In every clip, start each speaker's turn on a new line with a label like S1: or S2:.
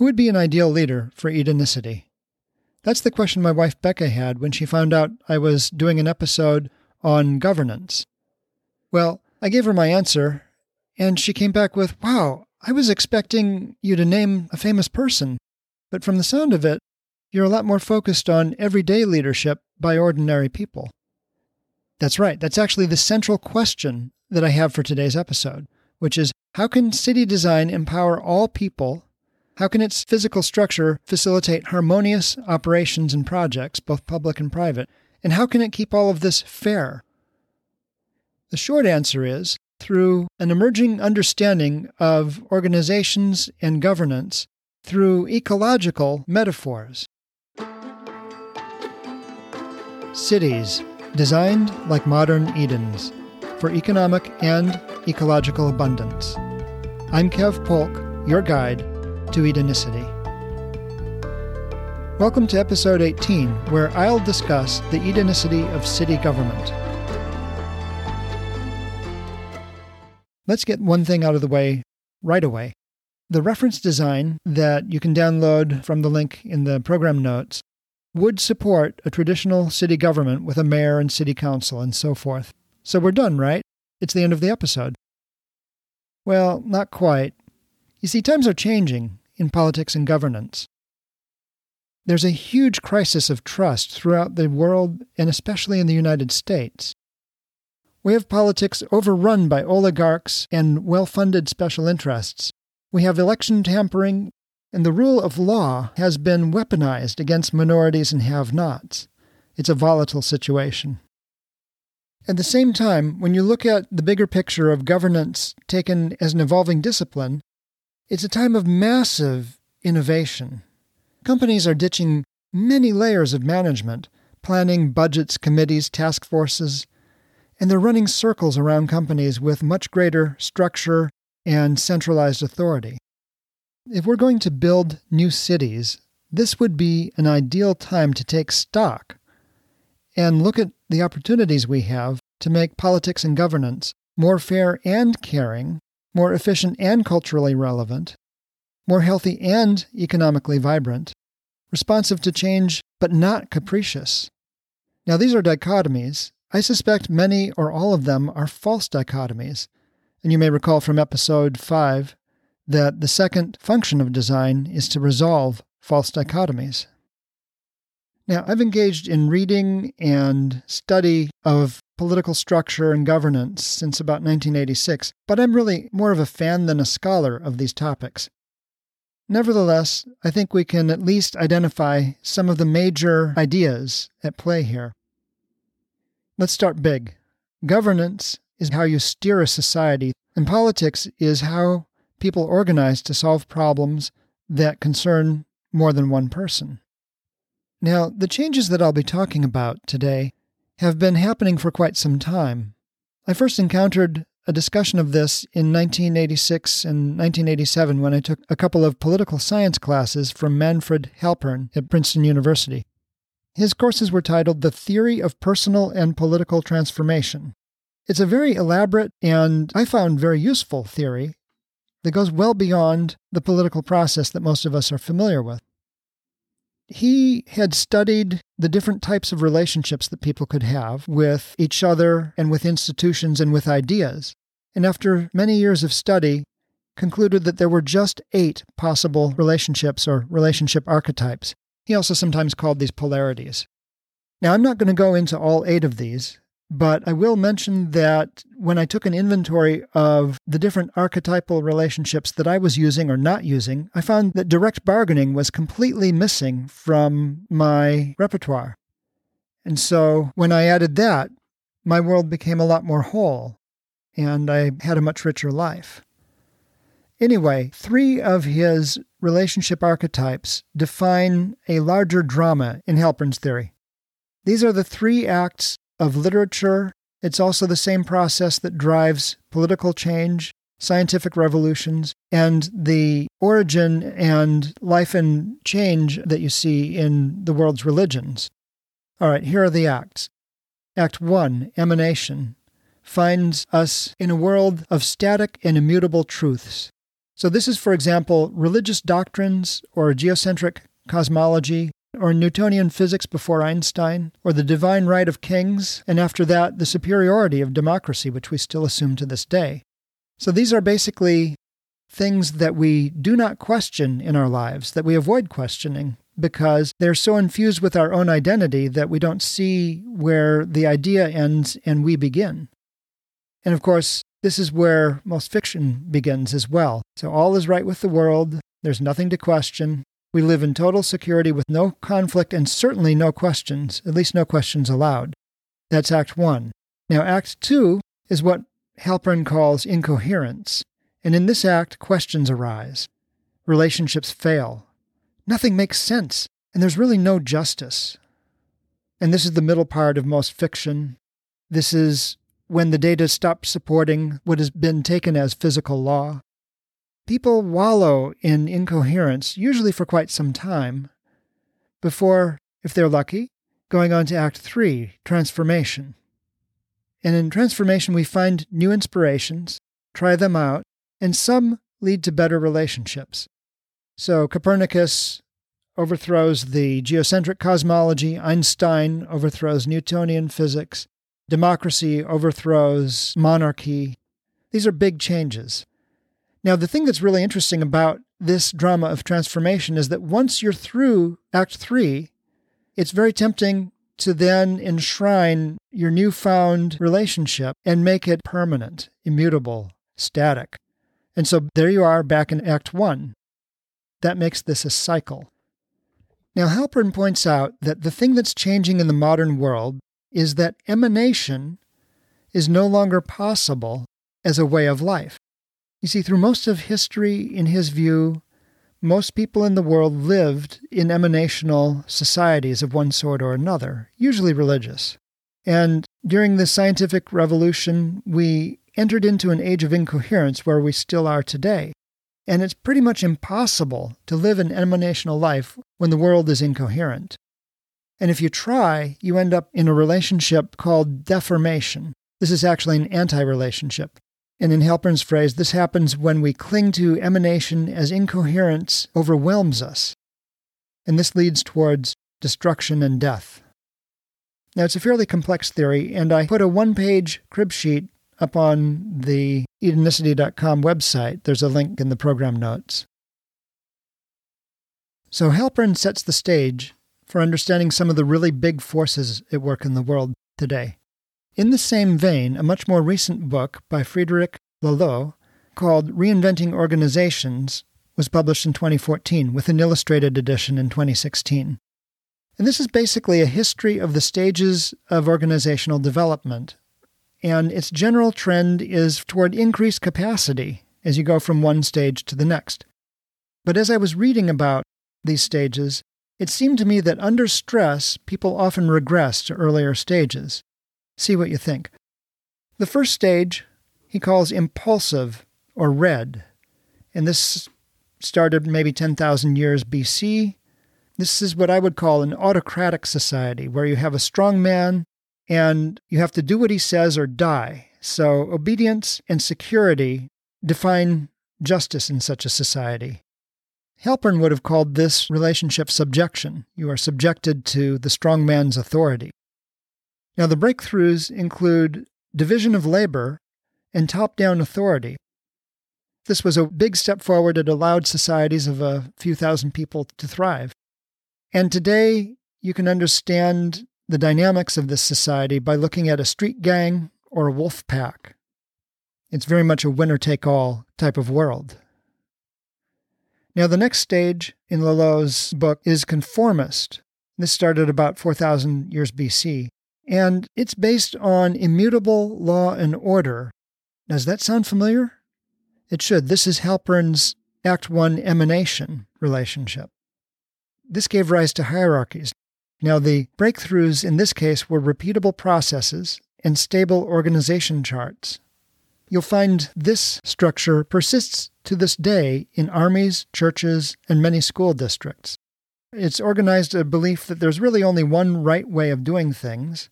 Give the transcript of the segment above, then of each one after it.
S1: Who would be an ideal leader for Edenicity? That's the question my wife Becca had when she found out I was doing an episode on governance. Well, I gave her my answer, and she came back with, Wow, I was expecting you to name a famous person, but from the sound of it, you're a lot more focused on everyday leadership by ordinary people. That's right, that's actually the central question that I have for today's episode, which is how can city design empower all people how can its physical structure facilitate harmonious operations and projects, both public and private? And how can it keep all of this fair? The short answer is through an emerging understanding of organizations and governance through ecological metaphors. Cities, designed like modern Edens, for economic and ecological abundance. I'm Kev Polk, your guide to Edenicity. Welcome to episode 18, where I'll discuss the Edenicity of city government. Let's get one thing out of the way right away. The reference design that you can download from the link in the program notes would support a traditional city government with a mayor and city council and so forth. So we're done, right? It's the end of the episode. Well, not quite. You see, times are changing, in politics and governance. There's a huge crisis of trust throughout the world and especially in the United States. We have politics overrun by oligarchs and well funded special interests. We have election tampering, and the rule of law has been weaponized against minorities and have nots. It's a volatile situation. At the same time, when you look at the bigger picture of governance taken as an evolving discipline, it's a time of massive innovation. Companies are ditching many layers of management, planning, budgets, committees, task forces, and they're running circles around companies with much greater structure and centralized authority. If we're going to build new cities, this would be an ideal time to take stock and look at the opportunities we have to make politics and governance more fair and caring more efficient and culturally relevant, more healthy and economically vibrant, responsive to change but not capricious. Now, these are dichotomies. I suspect many or all of them are false dichotomies. And you may recall from episode 5 that the second function of design is to resolve false dichotomies. Now, I've engaged in reading and study of political structure and governance since about 1986, but I'm really more of a fan than a scholar of these topics. Nevertheless, I think we can at least identify some of the major ideas at play here. Let's start big. Governance is how you steer a society, and politics is how people organize to solve problems that concern more than one person. Now, the changes that I'll be talking about today have been happening for quite some time. I first encountered a discussion of this in 1986 and 1987 when I took a couple of political science classes from Manfred Halpern at Princeton University. His courses were titled The Theory of Personal and Political Transformation. It's a very elaborate and I found very useful theory that goes well beyond the political process that most of us are familiar with he had studied the different types of relationships that people could have with each other and with institutions and with ideas. And after many years of study, concluded that there were just eight possible relationships or relationship archetypes. He also sometimes called these polarities. Now, I'm not going to go into all eight of these, but I will mention that when I took an inventory of the different archetypal relationships that I was using or not using, I found that direct bargaining was completely missing from my repertoire. And so when I added that, my world became a lot more whole, and I had a much richer life. Anyway, three of his relationship archetypes define a larger drama in Halpern's theory. These are the three acts of literature. It's also the same process that drives political change, scientific revolutions, and the origin and life and change that you see in the world's religions. All right, here are the acts. Act 1, Emanation, finds us in a world of static and immutable truths. So, this is, for example, religious doctrines or geocentric cosmology or Newtonian physics before Einstein, or the divine right of kings, and after that, the superiority of democracy, which we still assume to this day. So, these are basically things that we do not question in our lives, that we avoid questioning, because they're so infused with our own identity that we don't see where the idea ends and we begin. And of course, this is where most fiction begins as well. So all is right with the world, there's nothing to question. We live in total security with no conflict and certainly no questions, at least no questions allowed. That's Act 1. Now, Act 2 is what Halpern calls incoherence. And in this act, questions arise. Relationships fail. Nothing makes sense, and there's really no justice. And this is the middle part of most fiction. This is when the data stops supporting what has been taken as physical law. People wallow in incoherence, usually for quite some time, before, if they're lucky, going on to Act 3, transformation. And in transformation, we find new inspirations, try them out, and some lead to better relationships. So Copernicus overthrows the geocentric cosmology, Einstein overthrows Newtonian physics, democracy overthrows monarchy. These are big changes. Now, the thing that's really interesting about this drama of transformation is that once you're through Act 3, it's very tempting to then enshrine your newfound relationship and make it permanent, immutable, static. And so there you are back in Act 1. That makes this a cycle. Now, Halpern points out that the thing that's changing in the modern world is that emanation is no longer possible as a way of life. You see, through most of history, in his view, most people in the world lived in emanational societies of one sort or another, usually religious. And during the scientific revolution, we entered into an age of incoherence where we still are today. And it's pretty much impossible to live an emanational life when the world is incoherent. And if you try, you end up in a relationship called deformation. This is actually an anti relationship. And in Halpern's phrase, this happens when we cling to emanation as incoherence overwhelms us. And this leads towards destruction and death. Now, it's a fairly complex theory, and I put a one page crib sheet up on the Edenicity.com website. There's a link in the program notes. So Halpern sets the stage for understanding some of the really big forces at work in the world today. In the same vein, a much more recent book by Frederic Laloux called Reinventing Organizations was published in 2014 with an illustrated edition in 2016. And this is basically a history of the stages of organizational development and its general trend is toward increased capacity as you go from one stage to the next. But as I was reading about these stages, it seemed to me that under stress, people often regress to earlier stages. See what you think. The first stage he calls impulsive or red, and this started maybe 10,000 years BC. This is what I would call an autocratic society where you have a strong man and you have to do what he says or die. So, obedience and security define justice in such a society. Halpern would have called this relationship subjection. You are subjected to the strong man's authority. Now, the breakthroughs include division of labor and top down authority. This was a big step forward. It allowed societies of a few thousand people to thrive. And today, you can understand the dynamics of this society by looking at a street gang or a wolf pack. It's very much a winner take all type of world. Now, the next stage in Laloux's book is conformist. This started about 4,000 years BC, and it's based on immutable law and order. Does that sound familiar? It should. This is Halpern's Act 1 emanation relationship. This gave rise to hierarchies. Now, the breakthroughs in this case were repeatable processes and stable organization charts. You'll find this structure persists to this day in armies, churches, and many school districts. It's organized a belief that there's really only one right way of doing things,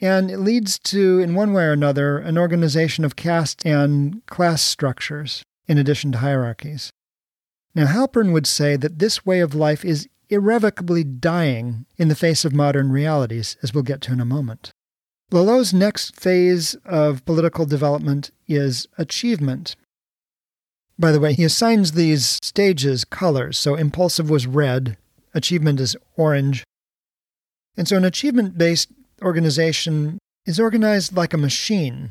S1: and it leads to, in one way or another, an organization of caste and class structures. in addition to hierarchies. Now, Halpern would say that this way of life is irrevocably dying in the face of modern realities, as we'll get to in a moment. Laloux's next phase of political development is achievement. By the way, he assigns these stages colors. So impulsive was red, achievement is orange. And so an achievement based organization is organized like a machine.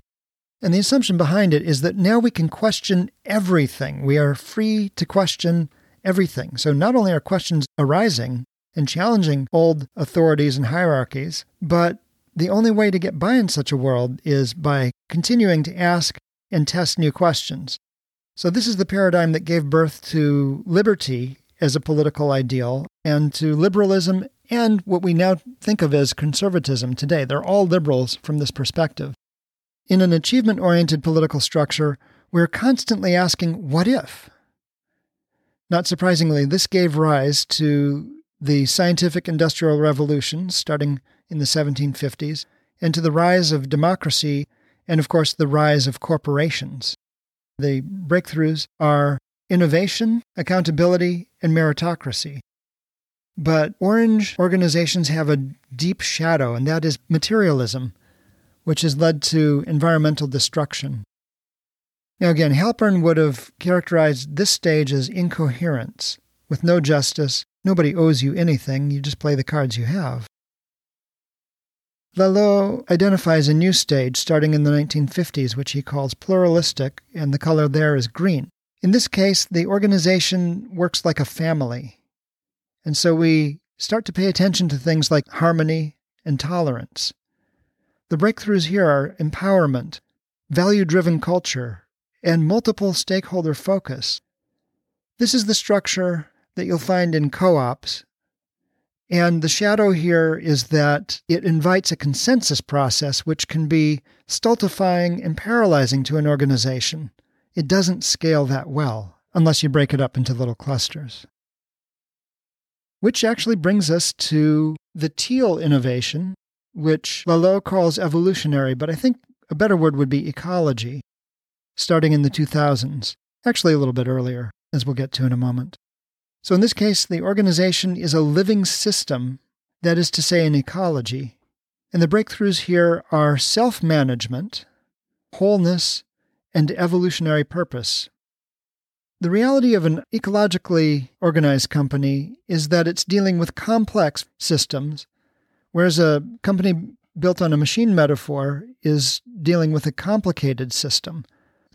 S1: And the assumption behind it is that now we can question everything. We are free to question everything. So not only are questions arising and challenging old authorities and hierarchies, but the only way to get by in such a world is by continuing to ask and test new questions. So, this is the paradigm that gave birth to liberty as a political ideal and to liberalism and what we now think of as conservatism today. They're all liberals from this perspective. In an achievement oriented political structure, we're constantly asking, what if? Not surprisingly, this gave rise to the scientific industrial revolution starting in the 1750s and to the rise of democracy and, of course, the rise of corporations. The breakthroughs are innovation, accountability, and meritocracy. But orange organizations have a deep shadow, and that is materialism, which has led to environmental destruction. Now, again, Halpern would have characterized this stage as incoherence. With no justice, nobody owes you anything, you just play the cards you have. Laloux identifies a new stage starting in the 1950s, which he calls pluralistic, and the color there is green. In this case, the organization works like a family. And so we start to pay attention to things like harmony and tolerance. The breakthroughs here are empowerment, value driven culture, and multiple stakeholder focus. This is the structure that you'll find in co ops. And the shadow here is that it invites a consensus process which can be stultifying and paralyzing to an organization. It doesn't scale that well unless you break it up into little clusters. Which actually brings us to the teal innovation, which Laloux calls evolutionary, but I think a better word would be ecology starting in the 2000s, actually a little bit earlier, as we'll get to in a moment. So, in this case, the organization is a living system, that is to say, an ecology. And the breakthroughs here are self management, wholeness, and evolutionary purpose. The reality of an ecologically organized company is that it's dealing with complex systems, whereas a company built on a machine metaphor is dealing with a complicated system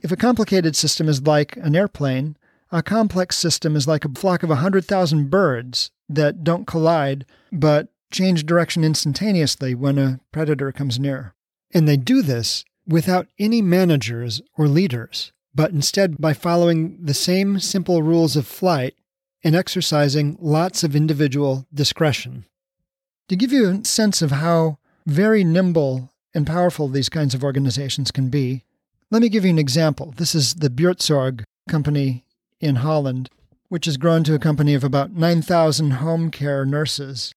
S1: if a complicated system is like an airplane, a complex system is like a flock of 100,000 birds that don't collide but change direction instantaneously when a predator comes near. And they do this without any managers or leaders, but instead by following the same simple rules of flight and exercising lots of individual discretion. To give you a sense of how very nimble and powerful these kinds of organizations can be, let me give you an example. This is the Buurtzorg company in Holland, which has grown to a company of about 9,000 home care nurses.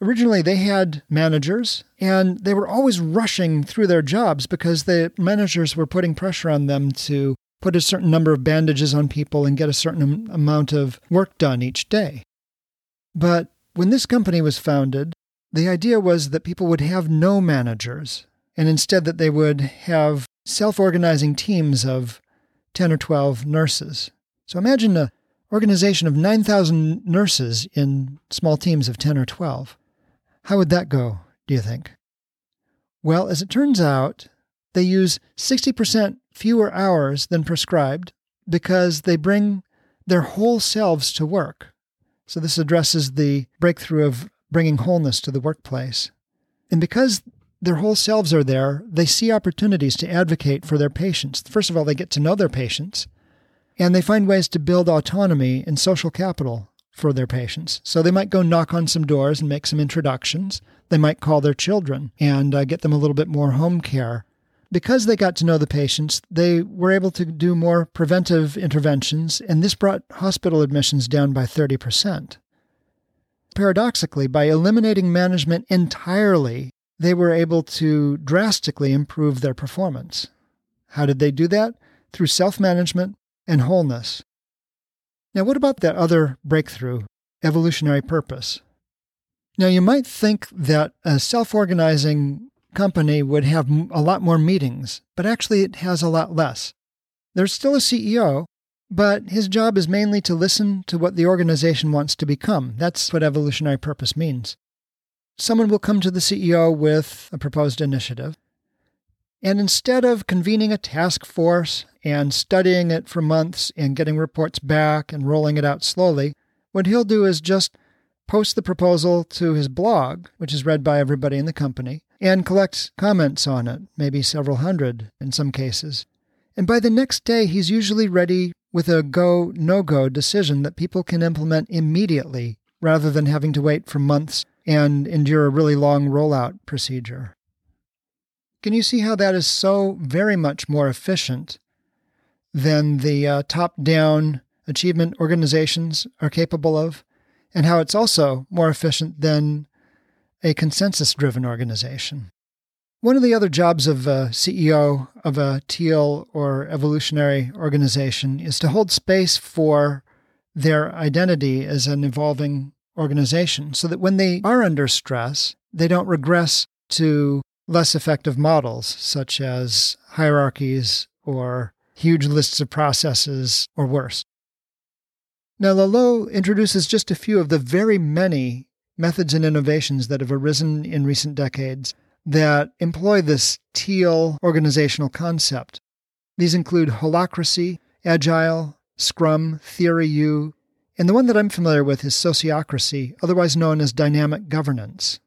S1: Originally, they had managers, and they were always rushing through their jobs because the managers were putting pressure on them to put a certain number of bandages on people and get a certain amount of work done each day. But when this company was founded, the idea was that people would have no managers, and instead that they would have self organizing teams of 10 or 12 nurses. So imagine an organization of 9,000 nurses in small teams of 10 or 12. How would that go, do you think? Well, as it turns out, they use 60% fewer hours than prescribed because they bring their whole selves to work. So, this addresses the breakthrough of bringing wholeness to the workplace. And because their whole selves are there. They see opportunities to advocate for their patients. First of all, they get to know their patients, and they find ways to build autonomy and social capital for their patients. So they might go knock on some doors and make some introductions. They might call their children and uh, get them a little bit more home care. Because they got to know the patients, they were able to do more preventive interventions, and this brought hospital admissions down by 30%. Paradoxically, by eliminating management entirely they were able to drastically improve their performance. How did they do that? Through self management, and wholeness. Now, what about that other breakthrough, evolutionary purpose? Now, you might think that a self organizing company would have a lot more meetings, but actually it has a lot less. There's still a CEO, but his job is mainly to listen to what the organization wants to become. That's what evolutionary purpose means. Someone will come to the CEO with a proposed initiative, and instead of convening a task force and studying it for months and getting reports back and rolling it out slowly, what he'll do is just post the proposal to his blog, which is read by everybody in the company, and collect comments on it, maybe several hundred in some cases. And by the next day, he's usually ready with a go no go decision that people can implement immediately rather than having to wait for months and endure a really long rollout procedure. Can you see how that is so very much more efficient than the uh, top down achievement organizations are capable of? And how it's also more efficient than a consensus driven organization? One of the other jobs of a CEO of a teal or evolutionary organization is to hold space for their identity as an evolving organization so that when they are under stress, they don't regress to less effective models such as hierarchies or huge lists of processes or worse. Now, Laloux introduces just a few of the very many methods and innovations that have arisen in recent decades that employ this teal organizational concept. These include holacracy, agile, scrum, theory U, and the one that I'm familiar with is sociocracy, otherwise known as dynamic governance.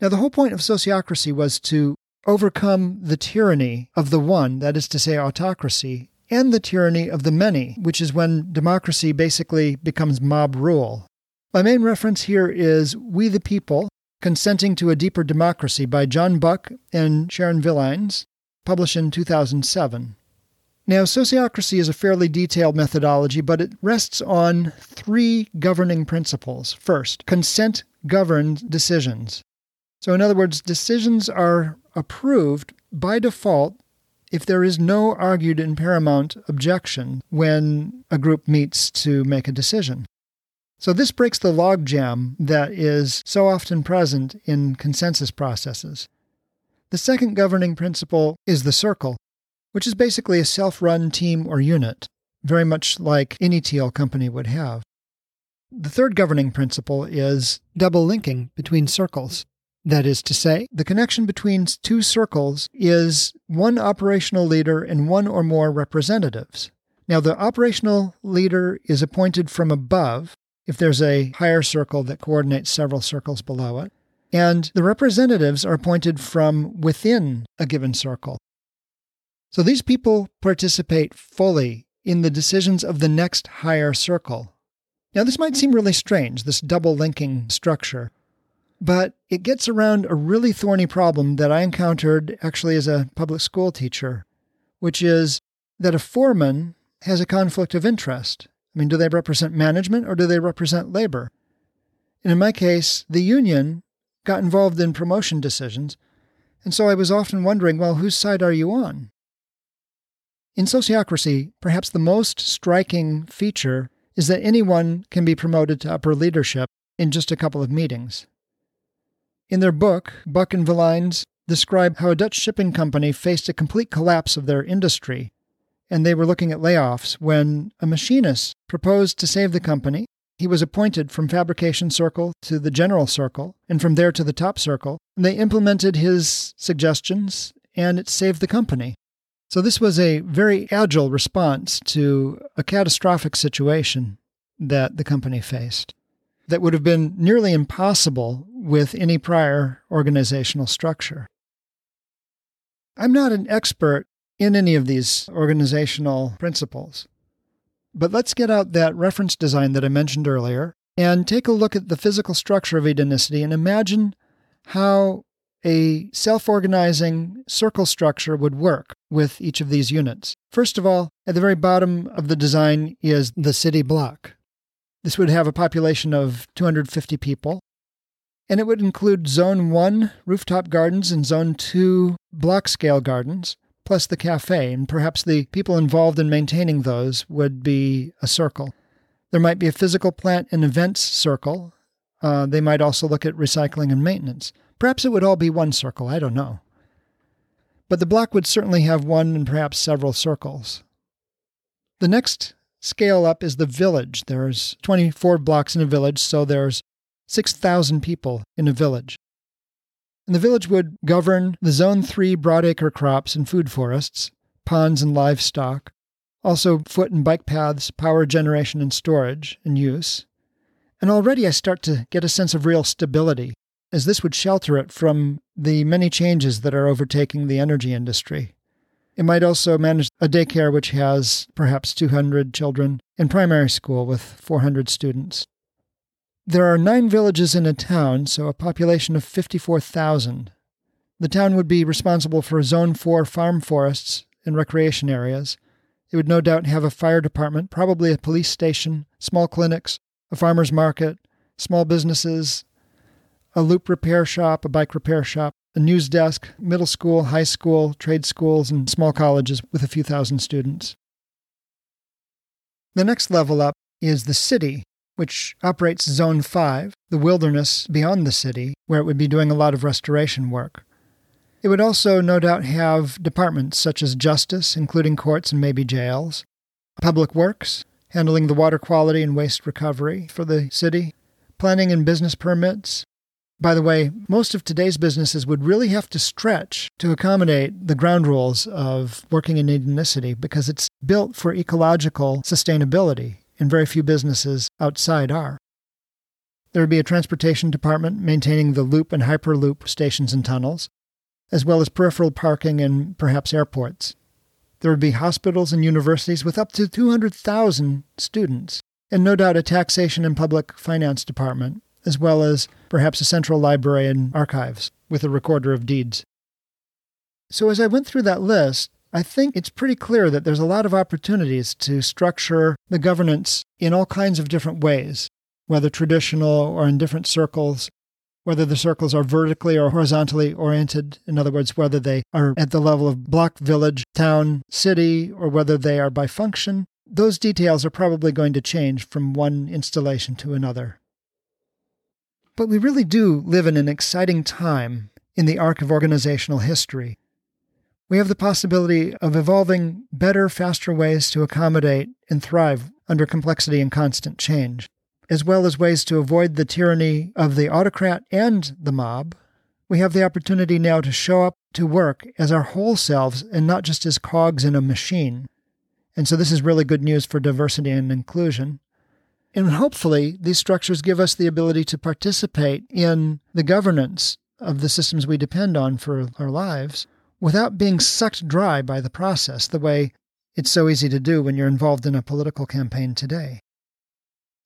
S1: Now, the whole point of sociocracy was to overcome the tyranny of the one, that is to say, autocracy, and the tyranny of the many, which is when democracy basically becomes mob rule. My main reference here is We the People Consenting to a Deeper Democracy by John Buck and Sharon Villines, published in 2007. Now, sociocracy is a fairly detailed methodology, but it rests on three governing principles. First, consent governed decisions. So, in other words, decisions are approved by default if there is no argued and paramount objection when a group meets to make a decision. So, this breaks the logjam that is so often present in consensus processes. The second governing principle is the circle, which is basically a self run team or unit, very much like any teal company would have. The third governing principle is double linking between circles. That is to say, the connection between two circles is one operational leader and one or more representatives. Now, the operational leader is appointed from above if there's a higher circle that coordinates several circles below it. And the representatives are appointed from within a given circle. So these people participate fully in the decisions of the next higher circle. Now, this might seem really strange, this double linking structure, but it gets around a really thorny problem that I encountered actually as a public school teacher, which is that a foreman has a conflict of interest. I mean, do they represent management or do they represent labor? And in my case, the union got involved in promotion decisions, and so I was often wondering, well, whose side are you on? In sociocracy, perhaps the most striking feature is that anyone can be promoted to upper leadership in just a couple of meetings. In their book, Buck and Villines describe how a Dutch shipping company faced a complete collapse of their industry and they were looking at layoffs when a machinist proposed to save the company. He was appointed from fabrication circle to the general circle, and from there to the top circle. and They implemented his suggestions, and it saved the company. So, this was a very agile response to a catastrophic situation that the company faced that would have been nearly impossible with any prior organizational structure. I'm not an expert in any of these organizational principles. But let's get out that reference design that I mentioned earlier and take a look at the physical structure of Edenicity and imagine how a self organizing circle structure would work with each of these units. First of all, at the very bottom of the design is the city block. This would have a population of 250 people, and it would include Zone 1 rooftop gardens and Zone 2 block scale gardens, plus the cafe, and perhaps the people involved in maintaining those would be a circle. There might be a physical plant and events circle. Uh, they might also look at recycling and maintenance. Perhaps it would all be one circle, I don't know. But the block would certainly have one and perhaps several circles. The next scale up is the village. There's 24 blocks in a village, so there's 6,000 people in a village. And the village would govern the Zone 3 broadacre crops and food forests, ponds and livestock, also foot and bike paths, power generation and storage and use. And already I start to get a sense of real stability, as this would shelter it from the many changes that are overtaking the energy industry. It might also manage a daycare which has perhaps 200 children in primary school with 400 students. There are nine villages in a town, so a population of 54,000. The town would be responsible for Zone 4 farm forests and recreation areas. It would no doubt have a fire department, probably a police station, small clinics, a farmer's market, small businesses, a loop repair shop, a bike repair shop, a news desk, middle school, high school, trade schools, and small colleges with a few thousand students. The next level up is the city, which operates Zone 5, the wilderness beyond the city, where it would be doing a lot of restoration work. It would also no doubt have departments such as justice, including courts and maybe jails, public works, handling the water quality and waste recovery for the city, planning and business permits, by the way, most of today's businesses would really have to stretch to accommodate the ground rules of working in Edenicity because it's built for ecological sustainability, and very few businesses outside are. There would be a transportation department maintaining the loop and hyperloop stations and tunnels, as well as peripheral parking and perhaps airports. There would be hospitals and universities with up to 200,000 students, and no doubt a taxation and public finance department as well as perhaps a central library and archives with a recorder of deeds. So, as I went through that list, I think it's pretty clear that there's a lot of opportunities to structure the governance in all kinds of different ways, whether traditional or in different circles, whether the circles are vertically or horizontally oriented, in other words, whether they are at the level of block, village, town, city, or whether they are by function. Those details are probably going to change from one installation to another. But we really do live in an exciting time in the arc of organizational history. We have the possibility of evolving better, faster ways to accommodate and thrive under complexity and constant change, as well as ways to avoid the tyranny of the autocrat and the mob. We have the opportunity now to show up to work as our whole selves and not just as cogs in a machine. And so this is really good news for diversity and inclusion. And hopefully, these structures give us the ability to participate in the governance of the systems we depend on for our lives without being sucked dry by the process, the way it's so easy to do when you're involved in a political campaign today.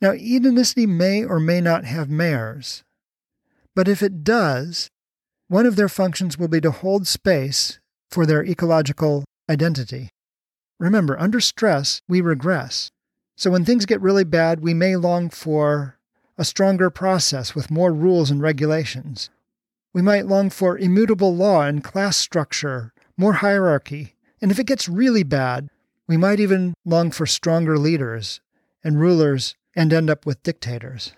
S1: Now, Edenicity may or may not have mayors, but if it does, one of their functions will be to hold space for their ecological identity. Remember, under stress, we regress. So when things get really bad, we may long for a stronger process with more rules and regulations. We might long for immutable law and class structure, more hierarchy. And if it gets really bad, we might even long for stronger leaders and rulers and end up with dictators.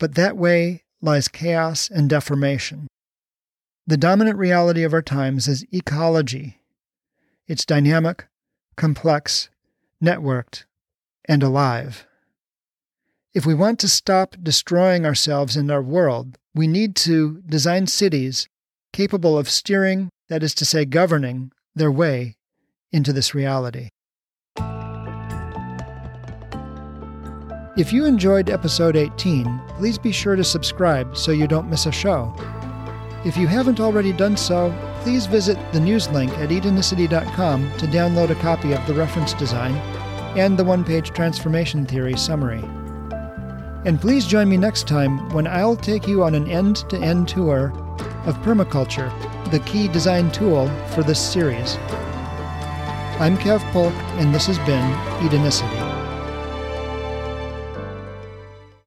S1: But that way lies chaos and deformation. The dominant reality of our times is ecology. It's dynamic, complex, networked, and alive. If we want to stop destroying ourselves and our world, we need to design cities capable of steering, that is to say, governing, their way into this reality. If you enjoyed episode 18, please be sure to subscribe so you don't miss a show. If you haven't already done so, please visit the news link at edenicity.com to download a copy of the reference design and the one page transformation theory summary. And please join me next time when I'll take you on an end to end tour of permaculture, the key design tool for this series. I'm Kev Polk, and this has been Edenicity.